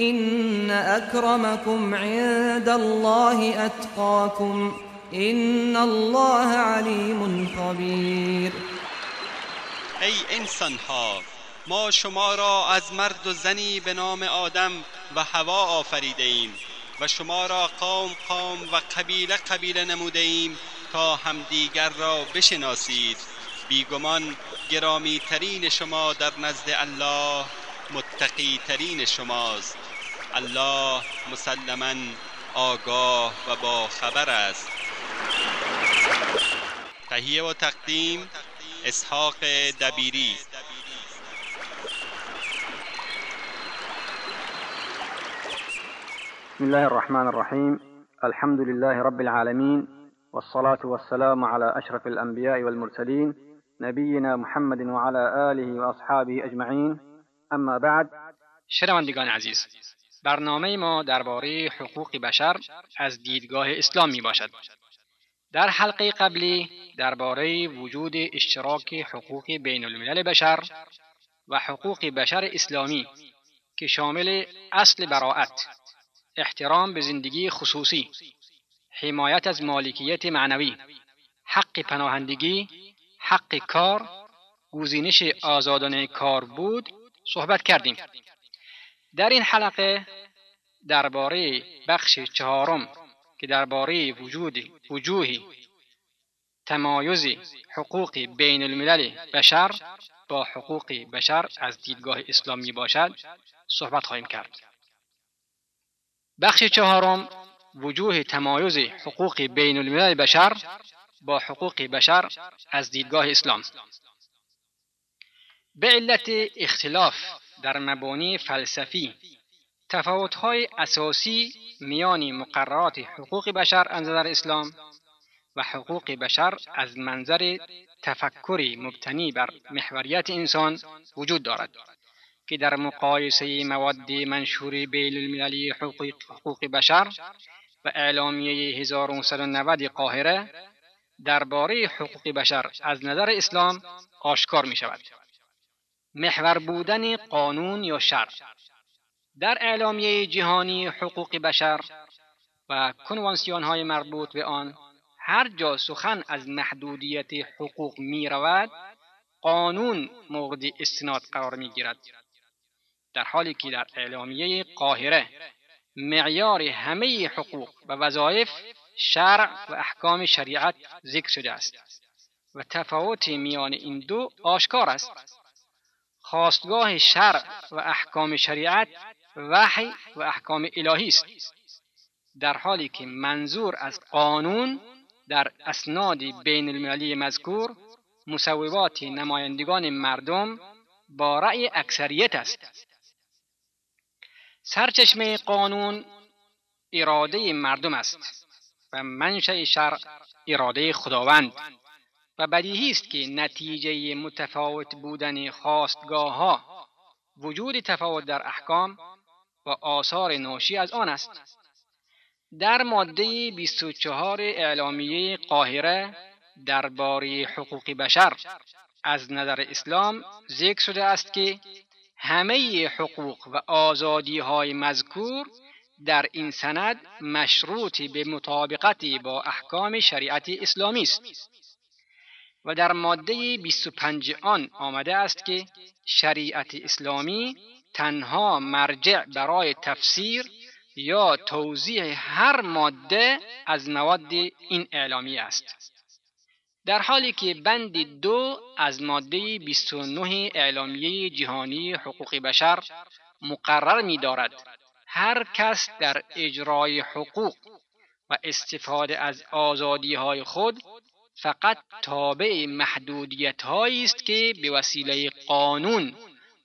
إن أكرمكم عند الله أتقاكم إن الله عليم خبير. ای انسان ها ما شما را از مرد و زنی به نام آدم و هوا آفریده ایم و شما را قوم قوم و قبیله قبیله نموده ایم تا همدیگر را بشناسید. بیگمان گرامی ترین شما در نزد الله متقی ترین شماست. الله مسلما آگاه و با خبر است. تهیه و تقدیم اسحاق دبیری. بسم الله الرحمن الرحيم. الحمد لله رب العالمين والصلاة والسلام على أشرف الأنبياء والمرسلين نبينا محمد وعلى آله وأصحابه أجمعين. أما بعد شنوندگان عزیز برنامه ما درباره حقوق بشر از دیدگاه اسلام می باشد. در حلقه قبلی درباره وجود اشتراک حقوق بین الملل بشر و حقوق بشر اسلامی که شامل اصل براعت احترام به زندگی خصوصی حمایت از مالکیت معنوی حق پناهندگی حق کار گزینش آزادانه کار بود صحبت کردیم. در این حلقه درباره بخش چهارم که درباره وجود وجوهی تمایز حقوق بین الملل بشر با حقوق بشر از دیدگاه اسلامی باشد صحبت خواهیم کرد. بخش چهارم وجوه تمایز حقوق بین الملل بشر با حقوق بشر از دیدگاه اسلام. به علت اختلاف در مبانی فلسفی تفاوت‌های اساسی میان مقررات حقوق بشر از نظر اسلام و حقوق بشر از منظر تفکری مبتنی بر محوریت انسان وجود دارد که در مقایسه مواد منشور بین المللی حقوق, بشر و اعلامیه 1990 قاهره درباره حقوق بشر از نظر اسلام آشکار می شود. محور بودن قانون یا شرع در اعلامیه جهانی حقوق بشر و کنوانسیون های مربوط به آن هر جا سخن از محدودیت حقوق می رود قانون مورد استناد قرار می گیرد در حالی که در اعلامیه قاهره معیار همه حقوق و وظایف شرع و احکام شریعت ذکر شده است و تفاوت میان این دو آشکار است. خواستگاه شرع و احکام شریعت وحی و احکام الهی است. در حالی که منظور از قانون در اسناد بین المللی مذکور مصوبات نمایندگان مردم با رأی اکثریت است. سرچشمه قانون اراده مردم است و منشأ شرع اراده خداوند. و بدیهی است که نتیجه متفاوت بودن خواستگاه ها وجود تفاوت در احکام و آثار ناشی از آن است. در ماده 24 اعلامیه قاهره درباره حقوق بشر از نظر اسلام ذکر شده است که همه حقوق و آزادی های مذکور در این سند مشروط به مطابقت با احکام شریعت اسلامی است. و در ماده 25 آن آمده است که شریعت اسلامی تنها مرجع برای تفسیر یا توضیح هر ماده از مواد این اعلامی است. در حالی که بند دو از ماده 29 اعلامیه جهانی حقوق بشر مقرر می دارد هر کس در اجرای حقوق و استفاده از آزادی های خود فقط تابع محدودیت است که به وسیله قانون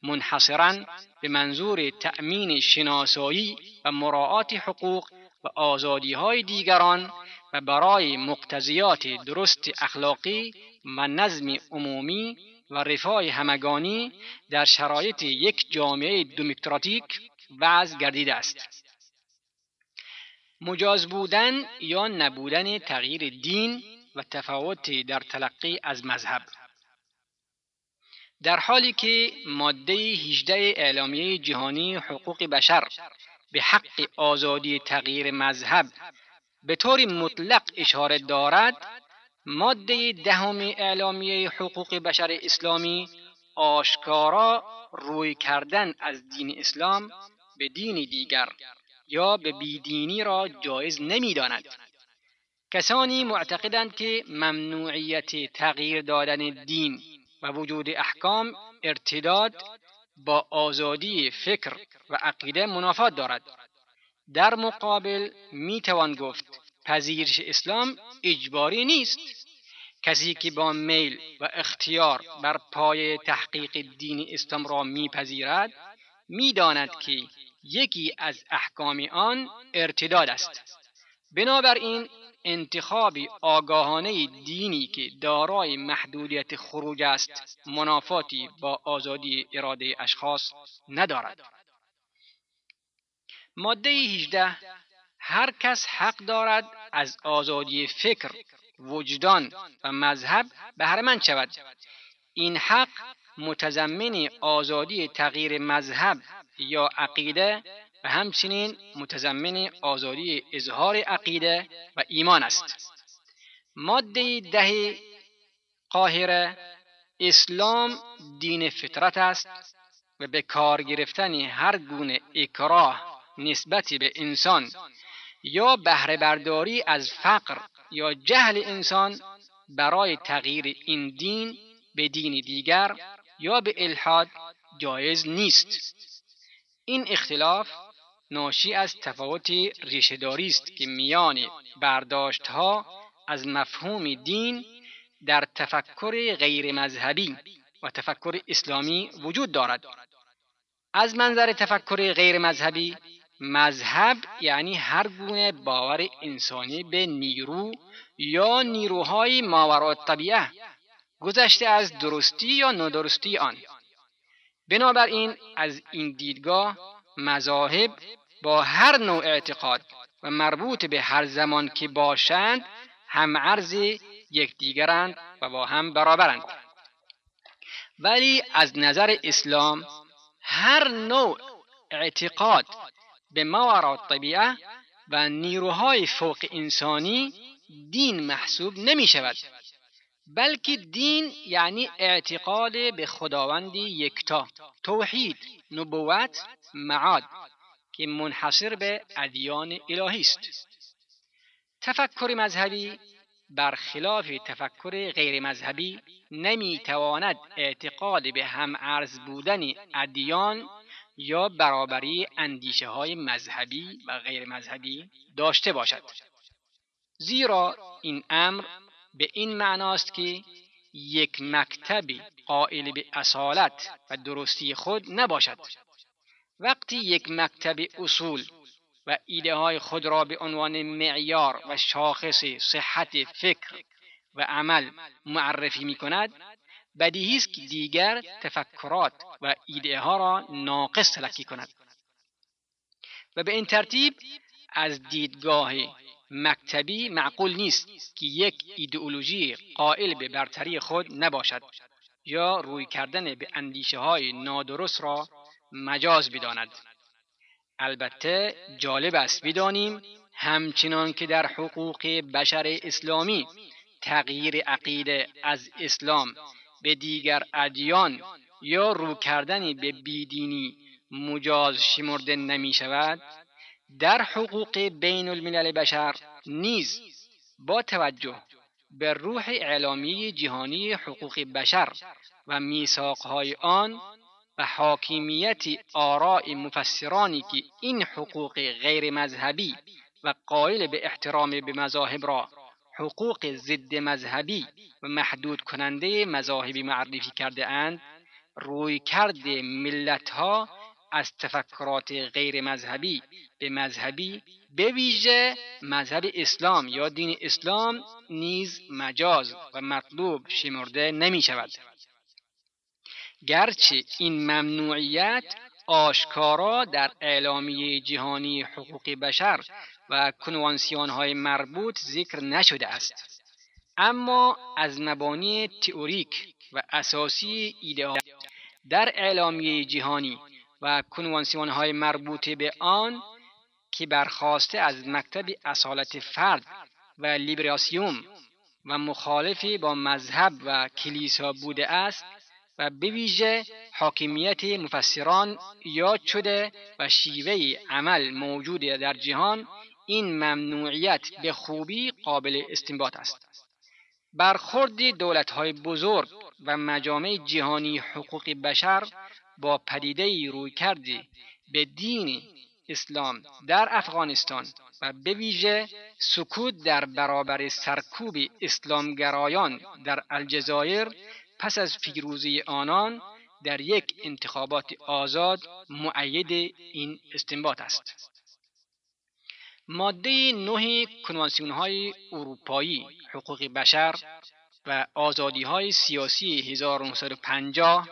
منحصرا به منظور تأمین شناسایی و مراعات حقوق و آزادی های دیگران و برای مقتضیات درست اخلاقی و نظم عمومی و رفاه همگانی در شرایط یک جامعه دموکراتیک وضع گردیده است. مجاز بودن یا نبودن تغییر دین و تفاوت در تلقی از مذهب. در حالی که ماده 18 اعلامیه جهانی حقوق بشر به حق آزادی تغییر مذهب به طور مطلق اشاره دارد ماده دهم اعلامیه حقوق بشر اسلامی آشکارا روی کردن از دین اسلام به دین دیگر یا به بیدینی را جایز نمی‌داند. کسانی معتقدند که ممنوعیت تغییر دادن دین و وجود احکام ارتداد با آزادی فکر و عقیده منافات دارد. در مقابل می توان گفت پذیرش اسلام اجباری نیست. کسی که با میل و اختیار بر پای تحقیق دین اسلام را میپذیرد می‌داند که یکی از احکام آن ارتداد است. بنابراین انتخاب آگاهانه دینی که دارای محدودیت خروج است منافاتی با آزادی اراده اشخاص ندارد. ماده 18 هر کس حق دارد از آزادی فکر وجدان و مذهب بهرهمند شود. این حق متضمن آزادی تغییر مذهب یا عقیده و همچنین متضمن آزادی اظهار عقیده و ایمان است. ماده ده قاهره اسلام دین فطرت است و به کار گرفتن هر گونه اکراه نسبت به انسان یا بهره برداری از فقر یا جهل انسان برای تغییر این دین به دین دیگر یا به الحاد جایز نیست. این اختلاف ناشی از تفاوت ریشهداری است که میان برداشت ها از مفهوم دین در تفکر غیر مذهبی و تفکر اسلامی وجود دارد. از منظر تفکر غیر مذهبی مذهب یعنی هر گونه باور انسانی به نیرو یا نیروهای ماورا طبیعه گذشته از درستی یا ندرستی آن. بنابراین از این دیدگاه مذاهب با هر نوع اعتقاد و مربوط به هر زمان که باشند هم عرض یکدیگرند و با هم برابرند. ولی از نظر اسلام هر نوع اعتقاد به ماورا طبیعه و نیروهای فوق انسانی دین محسوب نمی شود بلکه دین یعنی اعتقاد به خداوندی یکتا توحید نبوت معاد که منحصر به ادیان الهی است. تفکر مذهبی برخلاف تفکر غیر مذهبی نمی‌تواند اعتقاد به هم ارز بودن ادیان یا برابری اندیشه های مذهبی و غیر مذهبی داشته باشد. زیرا این امر به این معناست که یک مکتبی قائل به اصالت و درستی خود نباشد. وقتی یک مکتب اصول و ایده های خود را به عنوان معیار و شاخص صحت فکر و عمل معرفی می کند بدیهی است که دیگر تفکرات و ایده ها را ناقص تلقی کند. و به این ترتیب از دیدگاه مکتبی معقول نیست که یک ایدئولوژی قائل به برتری خود نباشد یا روی کردن به اندیشه های نادرست را مجاز بداند. البته جالب است بدانیم همچنان که در حقوق بشر اسلامی تغییر عقیده از اسلام به دیگر ادیان یا رو کردن به بیدینی مجاز شمرده نمی شود در حقوق بین الملل بشر نیز با توجه به روح اعلامی جهانی حقوق بشر و میثاقهای آن و حاکمیت آراء مفسرانی که این حقوق غیر مذهبی و قائل به احترام به مذاهب را حقوق ضد مذهبی و محدود کننده مذاهبی معرفی کرده اند روی کرده ملت ها از تفکرات غیر مذهبی به مذهبی به ویژه مذهب اسلام یا دین اسلام نیز مجاز و مطلوب شمرده نمی شود. گرچه این ممنوعیت آشکارا در اعلامیه جهانی حقوق بشر و کنوانسیون های مربوط ذکر نشده است. اما از مبانی تئوریک و اساسی ایده در اعلامیه جهانی و کنوانسیون های مربوط به آن که برخواسته از مکتب اصالت فرد و لیبراسیوم و مخالفی با مذهب و کلیسا بوده است و به ویژه حاکمیت مفسران یاد شده و شیوه عمل موجود در جهان این ممنوعیت به خوبی قابل استنباط است. برخورد های بزرگ و مجامع جهانی حقوق بشر با پدیده روی کرده به دین اسلام در افغانستان و به ویژه سکوت در برابر سرکوب اسلامگرایان در الجزایر پس از پیروزی آنان در یک انتخابات آزاد معید این استنباط است. ماده نه کنوانسیون های اروپایی حقوق بشر و آزادی های سیاسی 1950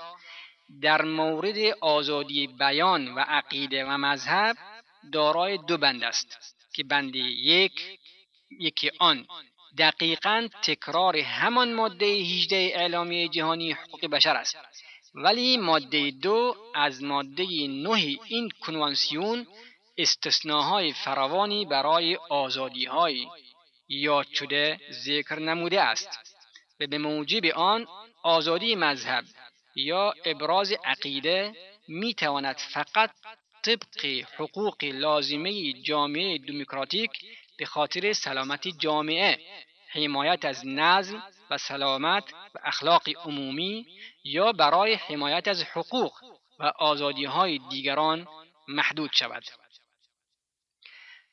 در مورد آزادی بیان و عقیده و مذهب دارای دو بند است که بند یک یکی آن دقیقا تکرار همان ماده 18 اعلامیه جهانی حقوق بشر است. ولی ماده دو از ماده نه این کنوانسیون استثناهای فراوانی برای آزادی های یاد شده ذکر نموده است و به موجب آن آزادی مذهب یا ابراز عقیده می تواند فقط طبق حقوق لازمه جامعه دموکراتیک به خاطر سلامت جامعه حمایت از نظم و سلامت و اخلاق عمومی یا برای حمایت از حقوق و آزادی های دیگران محدود شود.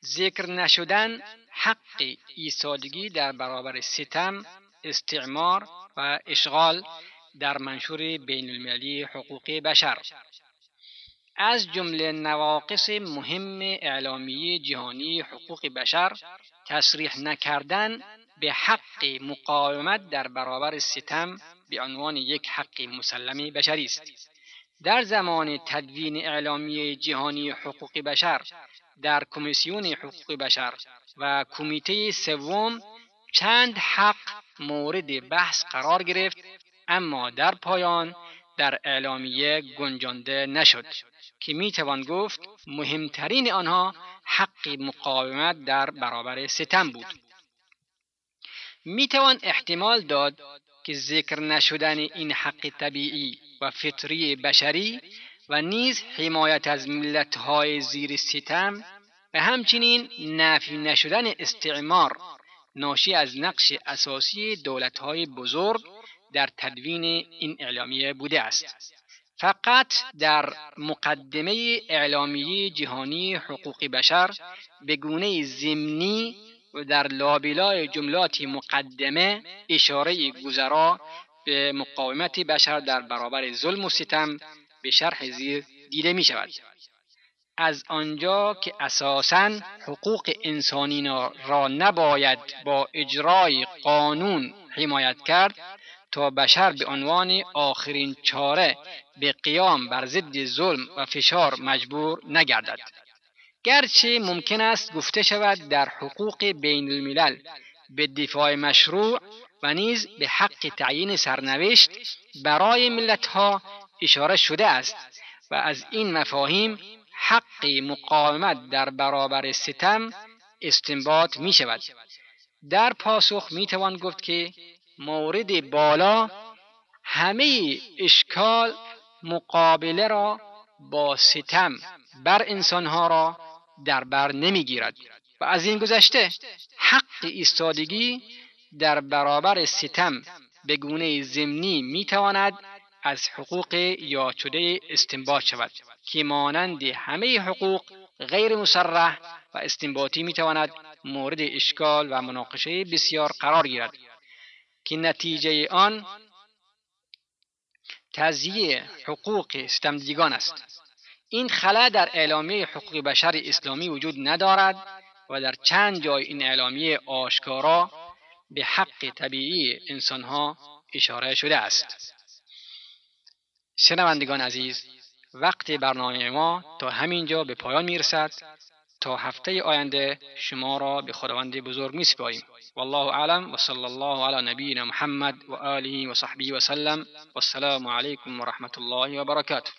ذکر نشدن حق ایستادگی در برابر ستم استعمار و اشغال در منشور بین المللی حقوق بشر. از جمله نواقص مهم اعلامیه جهانی حقوق بشر تصریح نکردن به حق مقاومت در برابر ستم به عنوان یک حق مسلم بشری است. در زمان تدوین اعلامیه جهانی حقوق بشر در کمیسیون حقوق بشر و کمیته سوم چند حق مورد بحث قرار گرفت اما در پایان در اعلامیه گنجانده نشد که می توان گفت مهمترین آنها حق مقاومت در برابر ستم بود. می توان احتمال داد که ذکر نشدن این حق طبیعی و فطری بشری و نیز حمایت از ملتهای زیر ستم و همچنین نفی نشدن استعمار ناشی از نقش اساسی دولتهای بزرگ در تدوین این اعلامیه بوده است. فقط در مقدمه اعلامیه جهانی حقوق بشر به گونه ضمنی و در لابلای جملات مقدمه اشاره گذرا به مقاومت بشر در برابر ظلم و ستم به شرح زیر دیده می شود. از آنجا که اساسا حقوق انسانی را نباید با اجرای قانون حمایت کرد تا بشر به عنوان آخرین چاره به قیام بر ضد ظلم و فشار مجبور نگردد. گرچه ممکن است گفته شود در حقوق بین الملل به دفاع مشروع و نیز به حق تعیین سرنوشت برای ملتها اشاره شده است و از این مفاهیم حق مقاومت در برابر ستم استنباط می شود در پاسخ می توان گفت که مورد بالا همه اشکال مقابله را با ستم بر انسانها را در بر نمی‌گیرد. و از این گذشته حق ایستادگی در برابر ستم به گونه ضمنی می‌تواند از حقوق یا شده استنباط شود که مانند همه حقوق غیر مسرح و استنباطی می‌تواند مورد اشکال و مناقشه بسیار قرار گیرد. که نتیجه آن تزییع حقوق ستمدیگان است. این خلا در اعلامیه حقوق بشر اسلامی وجود ندارد و در چند جای این اعلامیه آشکارا به حق طبیعی انسانها اشاره شده است. شنوندگان عزیز وقت برنامه ما تا همینجا به پایان می‌رسد. تا هفته آینده شما را به خداوند بزرگ می سپاریم والله أعلم وصلى الله على نبينا محمد وآله وصحبه وسلم والسلام عليكم ورحمة الله وبركاته.